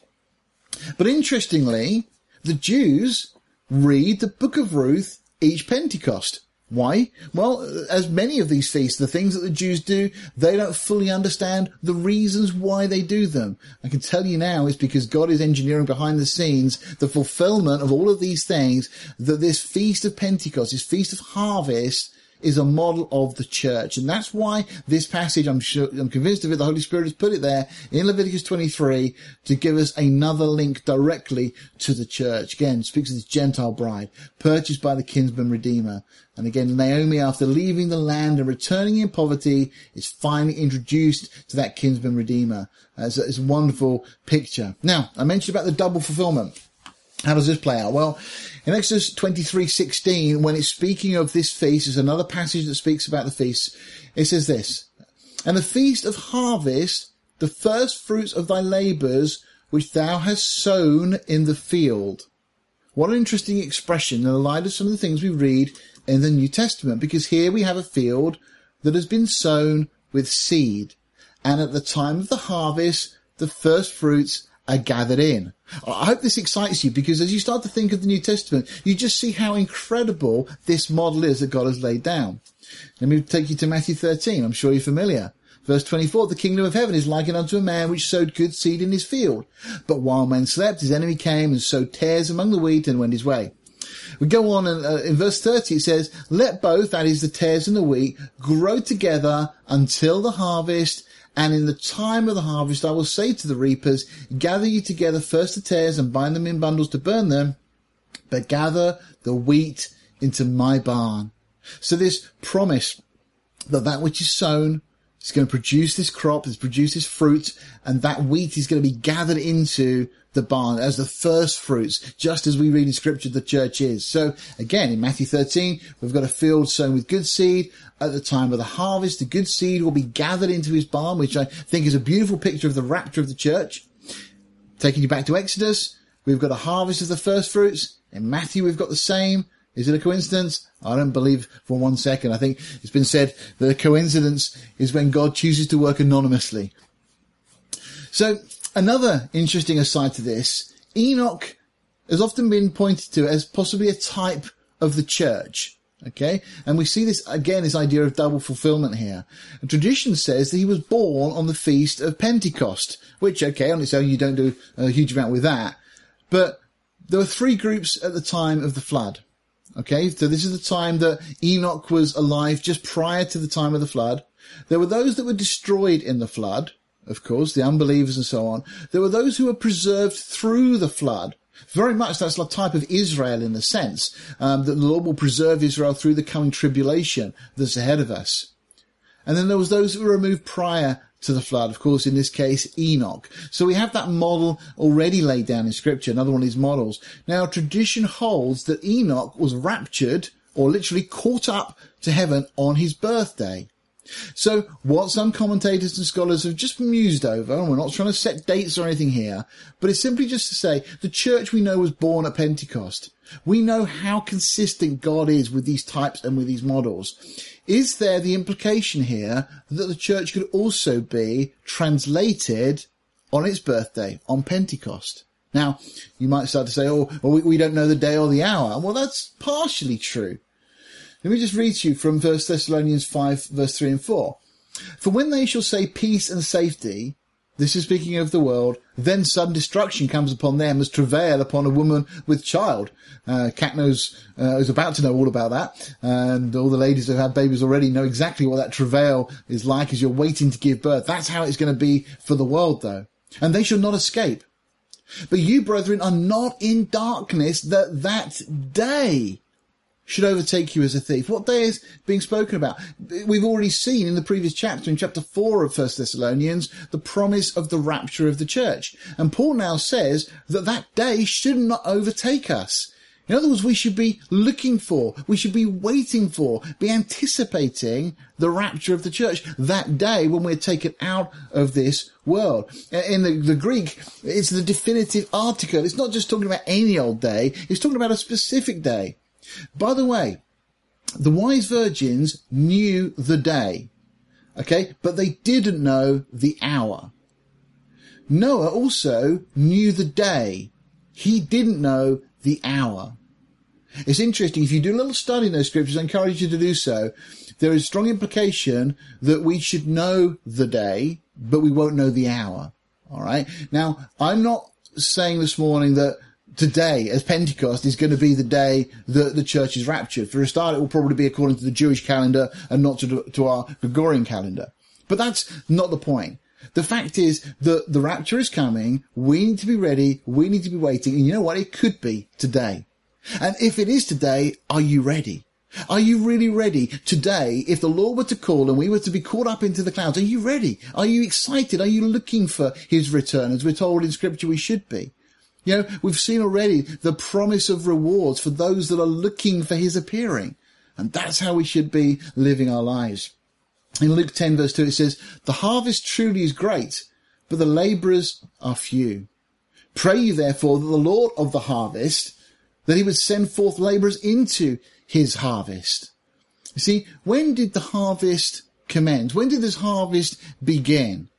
But interestingly, the Jews read the book of Ruth each Pentecost. Why? Well, as many of these feasts, the things that the Jews do, they don't fully understand the reasons why they do them. I can tell you now it's because God is engineering behind the scenes the fulfillment of all of these things that this feast of Pentecost, this feast of harvest, is a model of the church. And that's why this passage, I'm sure, I'm convinced of it, the Holy Spirit has put it there in Leviticus 23 to give us another link directly to the church. Again, speaks of this Gentile bride, purchased by the kinsman redeemer. And again, Naomi, after leaving the land and returning in poverty, is finally introduced to that kinsman redeemer. Uh, it's, a, it's a wonderful picture. Now, I mentioned about the double fulfillment. How does this play out? Well, in Exodus 23:16, when it's speaking of this feast, there's another passage that speaks about the feast. It says this, And the feast of harvest, the first fruits of thy labours, which thou hast sown in the field. What an interesting expression in the light of some of the things we read in the New Testament, because here we have a field that has been sown with seed. And at the time of the harvest, the first fruits are gathered in. I hope this excites you because as you start to think of the New Testament, you just see how incredible this model is that God has laid down. Let me take you to Matthew 13. I'm sure you're familiar. Verse 24, the kingdom of heaven is likened unto a man which sowed good seed in his field. But while men slept, his enemy came and sowed tares among the wheat and went his way. We go on and uh, in verse 30 it says, let both, that is the tares and the wheat, grow together until the harvest and in the time of the harvest, I will say to the reapers, gather you together first the tares and bind them in bundles to burn them, but gather the wheat into my barn. So this promise that that which is sown is going to produce this crop, it's produce this fruit, and that wheat is going to be gathered into the barn as the first fruits, just as we read in scripture the church is. So again, in Matthew 13, we've got a field sown with good seed. At the time of the harvest, the good seed will be gathered into his barn, which I think is a beautiful picture of the rapture of the church. Taking you back to Exodus, we've got a harvest of the first fruits. In Matthew, we've got the same. Is it a coincidence? I don't believe for one second. I think it's been said that a coincidence is when God chooses to work anonymously. So another interesting aside to this, Enoch has often been pointed to as possibly a type of the church. Okay. And we see this again, this idea of double fulfillment here. And tradition says that he was born on the feast of Pentecost, which, okay, on its own, you don't do a huge amount with that. But there were three groups at the time of the flood. Okay, so this is the time that Enoch was alive just prior to the time of the flood. There were those that were destroyed in the flood, of course, the unbelievers and so on. There were those who were preserved through the flood. Very much that's the type of Israel in a sense, um, that the Lord will preserve Israel through the coming tribulation that's ahead of us. And then there was those who were removed prior to the flood. Of course, in this case, Enoch. So we have that model already laid down in scripture, another one of these models. Now, tradition holds that Enoch was raptured or literally caught up to heaven on his birthday. So what some commentators and scholars have just mused over, and we're not trying to set dates or anything here, but it's simply just to say the church we know was born at Pentecost. We know how consistent God is with these types and with these models. Is there the implication here that the church could also be translated on its birthday, on Pentecost? Now, you might start to say, oh, well, we, we don't know the day or the hour. Well, that's partially true. Let me just read to you from 1 Thessalonians 5 verse 3 and 4. For when they shall say peace and safety, this is speaking of the world, then sudden destruction comes upon them as travail upon a woman with child. Uh, Kat knows, uh, is about to know all about that. And all the ladies who have babies already know exactly what that travail is like as you're waiting to give birth. That's how it's going to be for the world though. And they shall not escape. But you, brethren, are not in darkness that that day should overtake you as a thief. What day is being spoken about? We've already seen in the previous chapter, in chapter 4 of First Thessalonians, the promise of the rapture of the church. And Paul now says that that day should not overtake us. In other words, we should be looking for, we should be waiting for, be anticipating the rapture of the church, that day when we're taken out of this world. In the, the Greek, it's the definitive article. It's not just talking about any old day, it's talking about a specific day. By the way, the wise virgins knew the day, okay, but they didn't know the hour. Noah also knew the day. He didn't know the hour. It's interesting. If you do a little study in those scriptures, I encourage you to do so. There is strong implication that we should know the day, but we won't know the hour. All right. Now, I'm not saying this morning that today as Pentecost is going to be the day that the church is raptured. For a start, it will probably be according to the Jewish calendar and not to, to our Gregorian calendar. But that's not the point. The fact is that the rapture is coming. We need to be ready. We need to be waiting. And you know what? It could be today. And if it is today, are you ready? Are you really ready today? If the Lord were to call and we were to be caught up into the clouds, are you ready? Are you excited? Are you looking for his return? As we're told in scripture, we should be. You know, we've seen already the promise of rewards for those that are looking for his appearing. And that's how we should be living our lives. In Luke 10 verse 2 it says, The harvest truly is great, but the labourers are few. Pray you therefore that the Lord of the harvest, that he would send forth labourers into his harvest. You see, when did the harvest commence? When did this harvest begin?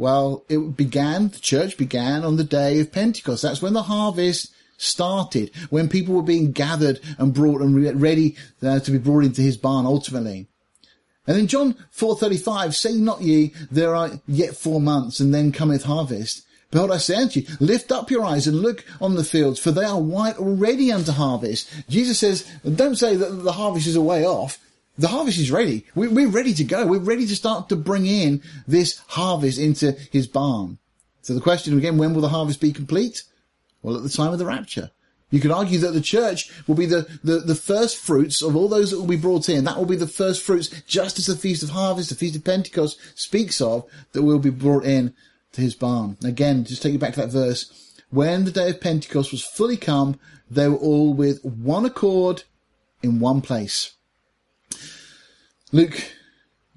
Well, it began, the church began on the day of Pentecost. That's when the harvest started, when people were being gathered and brought and ready uh, to be brought into his barn ultimately. And in John 4.35, say not ye, there are yet four months, and then cometh harvest. Behold, I say unto you, lift up your eyes and look on the fields, for they are white already unto harvest. Jesus says, don't say that the harvest is a way off the harvest is ready. We're ready to go. We're ready to start to bring in this harvest into his barn. So the question again, when will the harvest be complete? Well, at the time of the rapture. You could argue that the church will be the, the, the first fruits of all those that will be brought in. That will be the first fruits, just as the Feast of Harvest, the Feast of Pentecost speaks of, that will be brought in to his barn. Again, just take you back to that verse. When the day of Pentecost was fully come, they were all with one accord in one place. Luke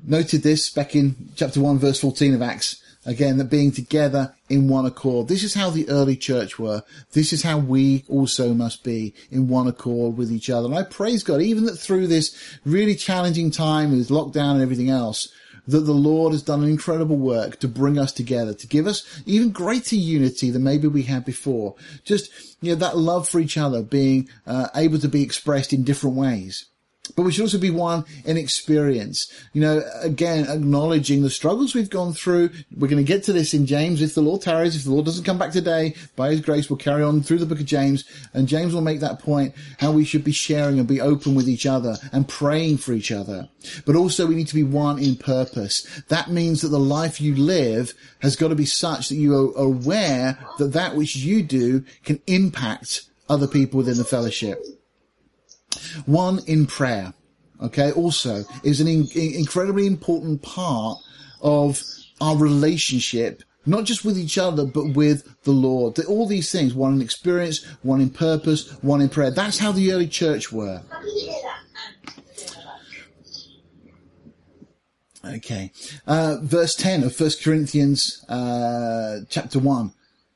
noted this back in chapter 1 verse 14 of Acts. Again, that being together in one accord. This is how the early church were. This is how we also must be in one accord with each other. And I praise God, even that through this really challenging time with lockdown and everything else, that the Lord has done an incredible work to bring us together, to give us even greater unity than maybe we had before. Just, you know, that love for each other being uh, able to be expressed in different ways. But we should also be one in experience. You know, again, acknowledging the struggles we've gone through. We're going to get to this in James. If the Lord tarries, if the Lord doesn't come back today, by His grace, we'll carry on through the book of James. And James will make that point how we should be sharing and be open with each other and praying for each other. But also we need to be one in purpose. That means that the life you live has got to be such that you are aware that that which you do can impact other people within the fellowship. One in prayer, okay, also is an in- incredibly important part of our relationship, not just with each other, but with the Lord. All these things, one in experience, one in purpose, one in prayer. That's how the early church were. Okay. Uh, verse 10 of 1 Corinthians, uh, chapter 1.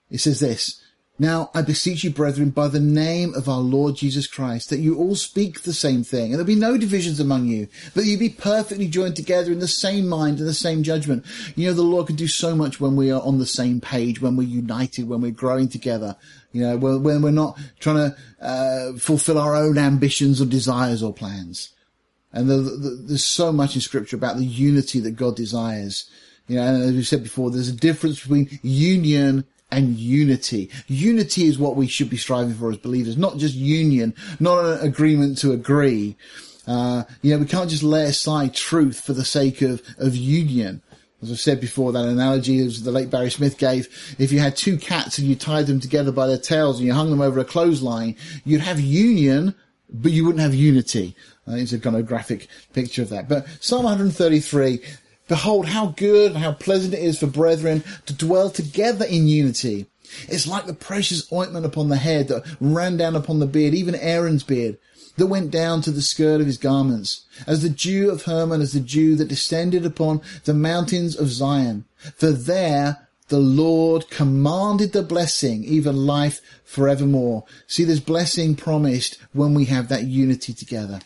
It says this. Now I beseech you, brethren, by the name of our Lord Jesus Christ, that you all speak the same thing, and there be no divisions among you, but you be perfectly joined together in the same mind and the same judgment. You know, the Lord can do so much when we are on the same page, when we're united, when we're growing together. You know, when, we're not trying to uh, fulfill our own ambitions or desires or plans. And the, the, there's so much in Scripture about the unity that God desires. You know, and as we said before, there's a difference between union and unity. Unity is what we should be striving for as believers, not just union, not an agreement to agree. Uh, you know, we can't just lay aside truth for the sake of, of union. As I've said before, that analogy as the late Barry Smith gave, if you had two cats and you tied them together by their tails and you hung them over a clothesline, you'd have union, but you wouldn't have unity. Uh, it's a kind of graphic picture of that. But Psalm 133 Behold how good and how pleasant it is for brethren to dwell together in unity. It's like the precious ointment upon the head that ran down upon the beard, even Aaron's beard, that went down to the skirt of his garments, as the dew of Hermon, as the dew that descended upon the mountains of Zion. For there the Lord commanded the blessing, even life forevermore. See, there's blessing promised when we have that unity together.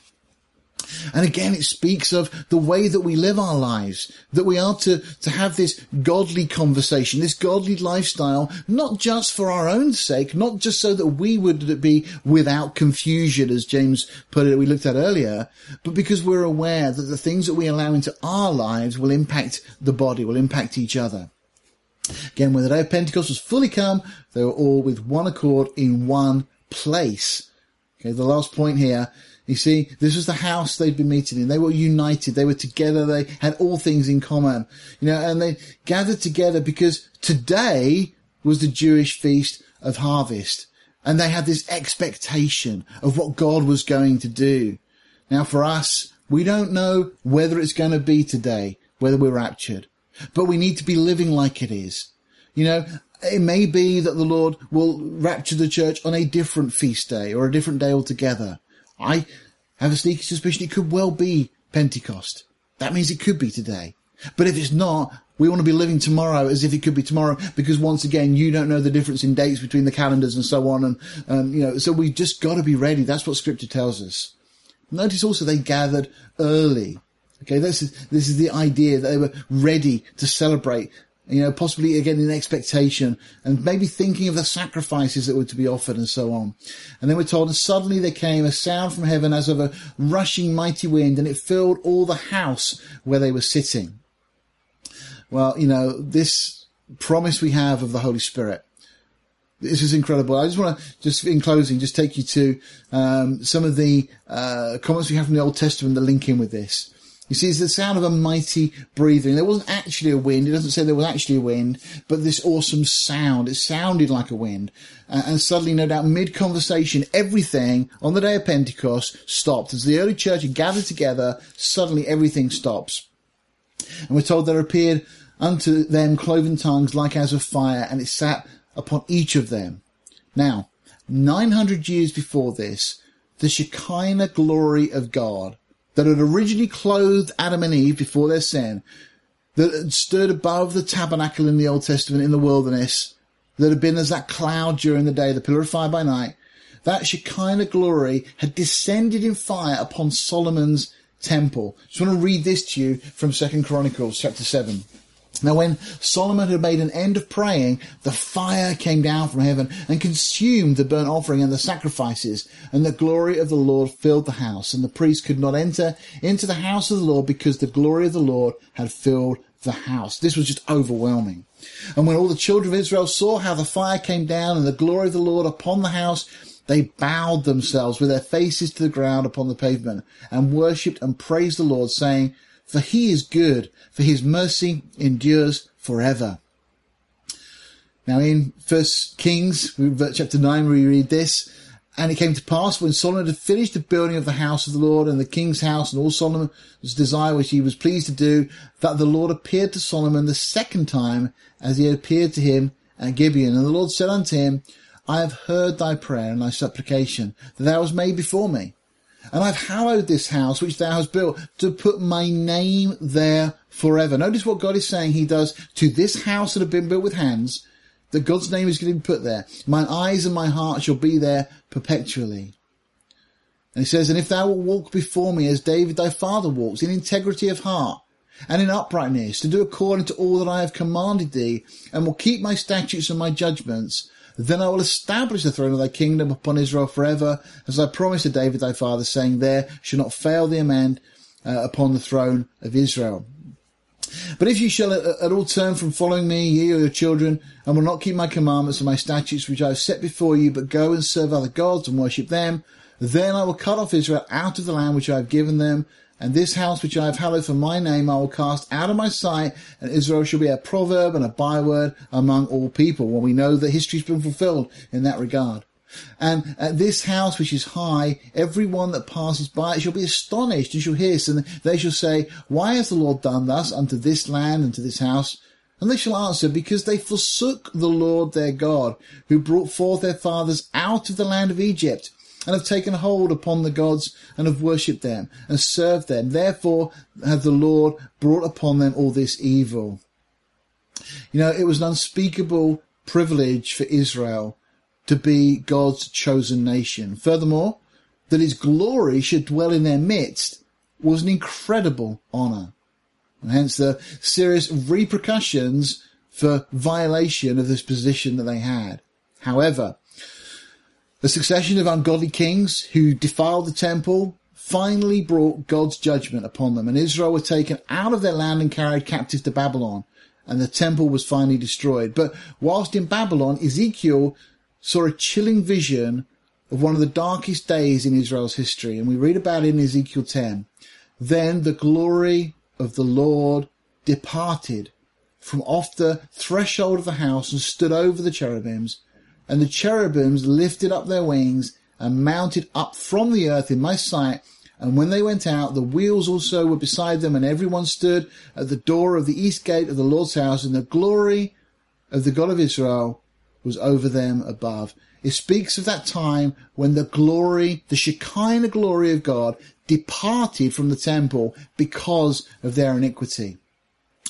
And again, it speaks of the way that we live our lives, that we are to, to have this godly conversation, this godly lifestyle, not just for our own sake, not just so that we would be without confusion, as James put it, we looked at earlier, but because we're aware that the things that we allow into our lives will impact the body, will impact each other. Again, when the day of Pentecost was fully come, they were all with one accord in one place. Okay, the last point here you see, this was the house they'd been meeting in. They were united. They were together. They had all things in common, you know, and they gathered together because today was the Jewish feast of harvest. And they had this expectation of what God was going to do. Now for us, we don't know whether it's going to be today, whether we're raptured, but we need to be living like it is. You know, it may be that the Lord will rapture the church on a different feast day or a different day altogether. I have a sneaky suspicion it could well be Pentecost. That means it could be today. But if it's not, we want to be living tomorrow as if it could be tomorrow because once again, you don't know the difference in dates between the calendars and so on. And, um, you know, so we've just got to be ready. That's what scripture tells us. Notice also they gathered early. Okay, this is, this is the idea that they were ready to celebrate you know, possibly again in expectation and maybe thinking of the sacrifices that were to be offered and so on. And then we're told, and suddenly there came a sound from heaven as of a rushing mighty wind and it filled all the house where they were sitting. Well, you know, this promise we have of the Holy Spirit. This is incredible. I just want to, just in closing, just take you to um, some of the uh, comments we have from the Old Testament that link in with this. You see, it's the sound of a mighty breathing. There wasn't actually a wind. It doesn't say there was actually a wind, but this awesome sound. It sounded like a wind. Uh, and suddenly, no doubt, mid-conversation, everything on the day of Pentecost stopped. As the early church had gathered together, suddenly everything stops. And we're told there appeared unto them cloven tongues like as of fire, and it sat upon each of them. Now, 900 years before this, the Shekinah glory of God that had originally clothed Adam and Eve before their sin, that had stood above the tabernacle in the Old Testament in the wilderness, that had been as that cloud during the day, the pillar of fire by night, that Shekinah glory had descended in fire upon Solomon's temple. I just want to read this to you from Second Chronicles chapter 7. Now when Solomon had made an end of praying, the fire came down from heaven and consumed the burnt offering and the sacrifices, and the glory of the Lord filled the house, and the priest could not enter into the house of the Lord because the glory of the Lord had filled the house. This was just overwhelming. And when all the children of Israel saw how the fire came down and the glory of the Lord upon the house, they bowed themselves with their faces to the ground upon the pavement and worshipped and praised the Lord, saying, for he is good, for his mercy endures forever. Now in First Kings, chapter 9, we read this, and it came to pass when Solomon had finished the building of the house of the Lord and the king's house and all Solomon's desire which he was pleased to do, that the Lord appeared to Solomon the second time as he had appeared to him at Gibeon. And the Lord said unto him, I have heard thy prayer and thy supplication that thou hast made before me. And I've hallowed this house which thou hast built to put my name there forever. Notice what God is saying he does to this house that have been built with hands, that God's name is going to be put there. My eyes and my heart shall be there perpetually. And he says, and if thou wilt walk before me as David thy father walks, in integrity of heart, and in uprightness, to do according to all that I have commanded thee, and will keep my statutes and my judgments, then I will establish the throne of thy kingdom upon Israel forever, as I promised to David thy father, saying, There shall not fail the amend uh, upon the throne of Israel. But if you shall at all turn from following me, ye or your children, and will not keep my commandments and my statutes which I have set before you, but go and serve other gods and worship them, then I will cut off Israel out of the land which I have given them, and this house which I have hallowed for my name I will cast out of my sight, and Israel shall be a proverb and a byword among all people. Well, we know that history's been fulfilled in that regard. And at this house which is high, every one that passes by it shall be astonished and shall hiss, and they shall say, Why has the Lord done thus unto this land and to this house? And they shall answer, Because they forsook the Lord their God, who brought forth their fathers out of the land of Egypt, and have taken hold upon the gods and have worshipped them and served them. Therefore hath the Lord brought upon them all this evil. You know, it was an unspeakable privilege for Israel to be God's chosen nation. Furthermore, that his glory should dwell in their midst was an incredible honour. And hence the serious repercussions for violation of this position that they had. However, the succession of ungodly kings who defiled the temple finally brought God's judgment upon them, and Israel were taken out of their land and carried captive to Babylon, and the temple was finally destroyed. But whilst in Babylon, Ezekiel saw a chilling vision of one of the darkest days in Israel's history, and we read about it in Ezekiel 10. Then the glory of the Lord departed from off the threshold of the house and stood over the cherubims and the cherubims lifted up their wings and mounted up from the earth in my sight. And when they went out, the wheels also were beside them, and everyone stood at the door of the east gate of the Lord's house, and the glory of the God of Israel was over them above. It speaks of that time when the glory, the Shekinah glory of God departed from the temple because of their iniquity.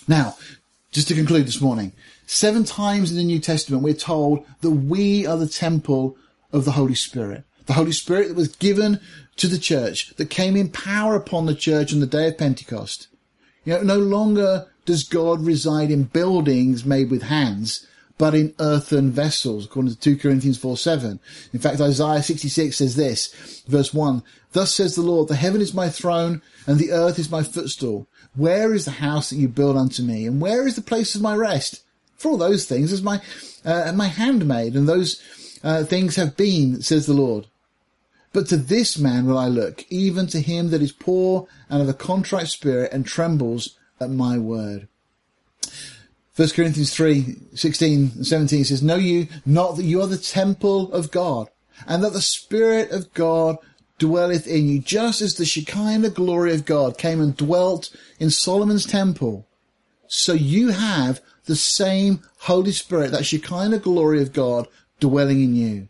Now, just to conclude this morning, seven times in the New Testament we're told that we are the temple of the Holy Spirit. The Holy Spirit that was given to the church, that came in power upon the church on the day of Pentecost. You know, no longer does God reside in buildings made with hands, but in earthen vessels, according to 2 Corinthians 4 7. In fact, Isaiah 66 says this, verse 1, Thus says the Lord, the heaven is my throne, and the earth is my footstool. Where is the house that you build unto me? And where is the place of my rest? For all those things is my, uh, my handmaid, and those uh, things have been, says the Lord. But to this man will I look, even to him that is poor and of a contrite spirit and trembles at my word. 1 Corinthians 3, 16 and 17 says, Know you not that you are the temple of God, and that the Spirit of God dwelleth in you, just as the Shekinah glory of God came and dwelt in Solomon's temple. So you have the same Holy Spirit, that Shekinah glory of God dwelling in you.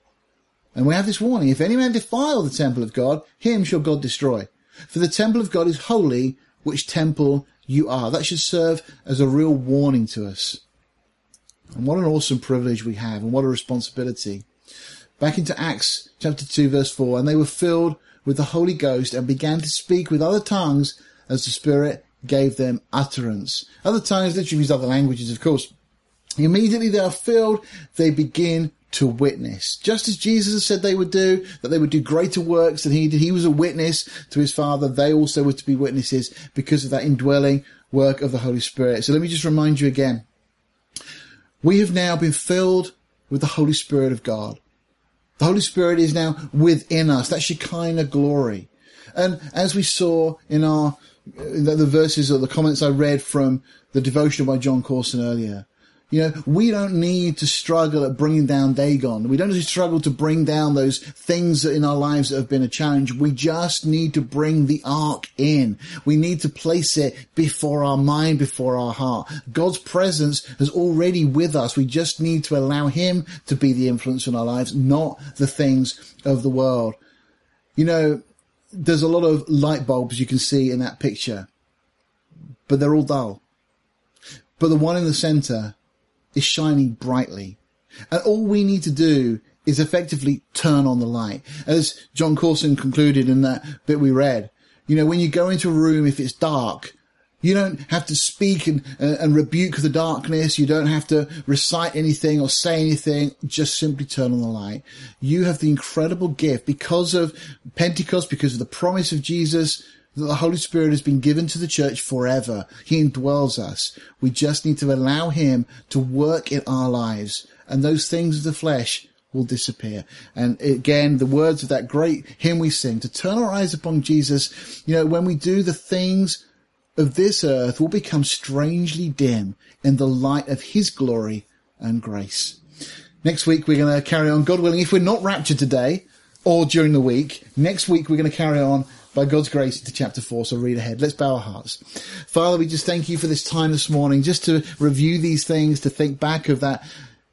And we have this warning, if any man defile the temple of God, him shall God destroy. For the temple of God is holy, which temple you are. That should serve as a real warning to us. And what an awesome privilege we have and what a responsibility. Back into Acts chapter 2 verse 4, and they were filled with the Holy Ghost and began to speak with other tongues as the Spirit gave them utterance. Other tongues literally means other languages, of course. Immediately they are filled, they begin to witness. Just as Jesus said they would do, that they would do greater works than he did. He was a witness to his Father. They also were to be witnesses because of that indwelling work of the Holy Spirit. So let me just remind you again. We have now been filled with the Holy Spirit of God. The Holy Spirit is now within us. That Shekinah glory. And as we saw in our, in the verses or the comments I read from the devotion by Jon Courson earlier, you know, we don't need to struggle at bringing down Dagon. We don't need to struggle to bring down those things in our lives that have been a challenge. We just need to bring the ark in. We need to place it before our mind, before our heart. God's presence is already with us. We just need to allow him to be the influence in our lives, not the things of the world. You know, there's a lot of light bulbs you can see in that picture, but they're all dull. But the one in the center is shining brightly. And all we need to do is effectively turn on the light. As Jon Courson concluded in that bit we read, you know, when you go into a room, if it's dark, you don't have to speak and, uh, and rebuke the darkness. You don't have to recite anything or say anything. Just simply turn on the light. You have the incredible gift because of Pentecost, because of the promise of Jesus that the Holy Spirit has been given to the church forever. He indwells us. We just need to allow Him to work in our lives and those things of the flesh will disappear. And again, the words of that great hymn we sing, to turn our eyes upon Jesus, you know, when we do the things of this earth will become strangely dim in the light of His glory and grace. Next week, we're going to carry on, God willing, if we're not raptured today or during the week, next week we're going to carry on by God's grace into chapter four. So read ahead. Let's bow our hearts. Father, we just thank you for this time this morning, just to review these things, to think back of that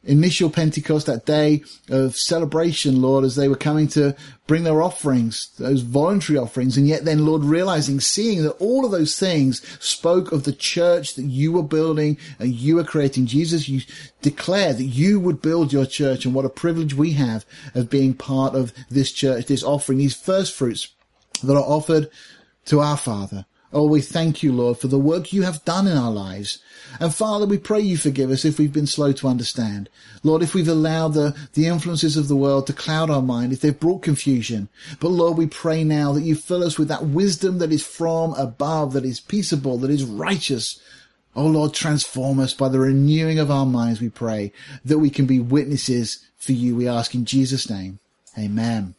initial Pentecost, that day of celebration, Lord, as they were coming to bring their offerings, those voluntary offerings. And yet then, Lord, realizing, seeing that all of those things spoke of the church that you were building and you were creating. Jesus, you declared that you would build your church and what a privilege we have of being part of this church, this offering, these first fruits that are offered to our Father. Oh, we thank you, Lord, for the work you have done in our lives. And Father, we pray you forgive us if we've been slow to understand. Lord, if we've allowed the, the influences of the world to cloud our mind, if they've brought confusion. But Lord, we pray now that you fill us with that wisdom that is from above, that is peaceable, that is righteous. Oh Lord, transform us by the renewing of our minds, we pray, that we can be witnesses for you, we ask in Jesus' name. Amen.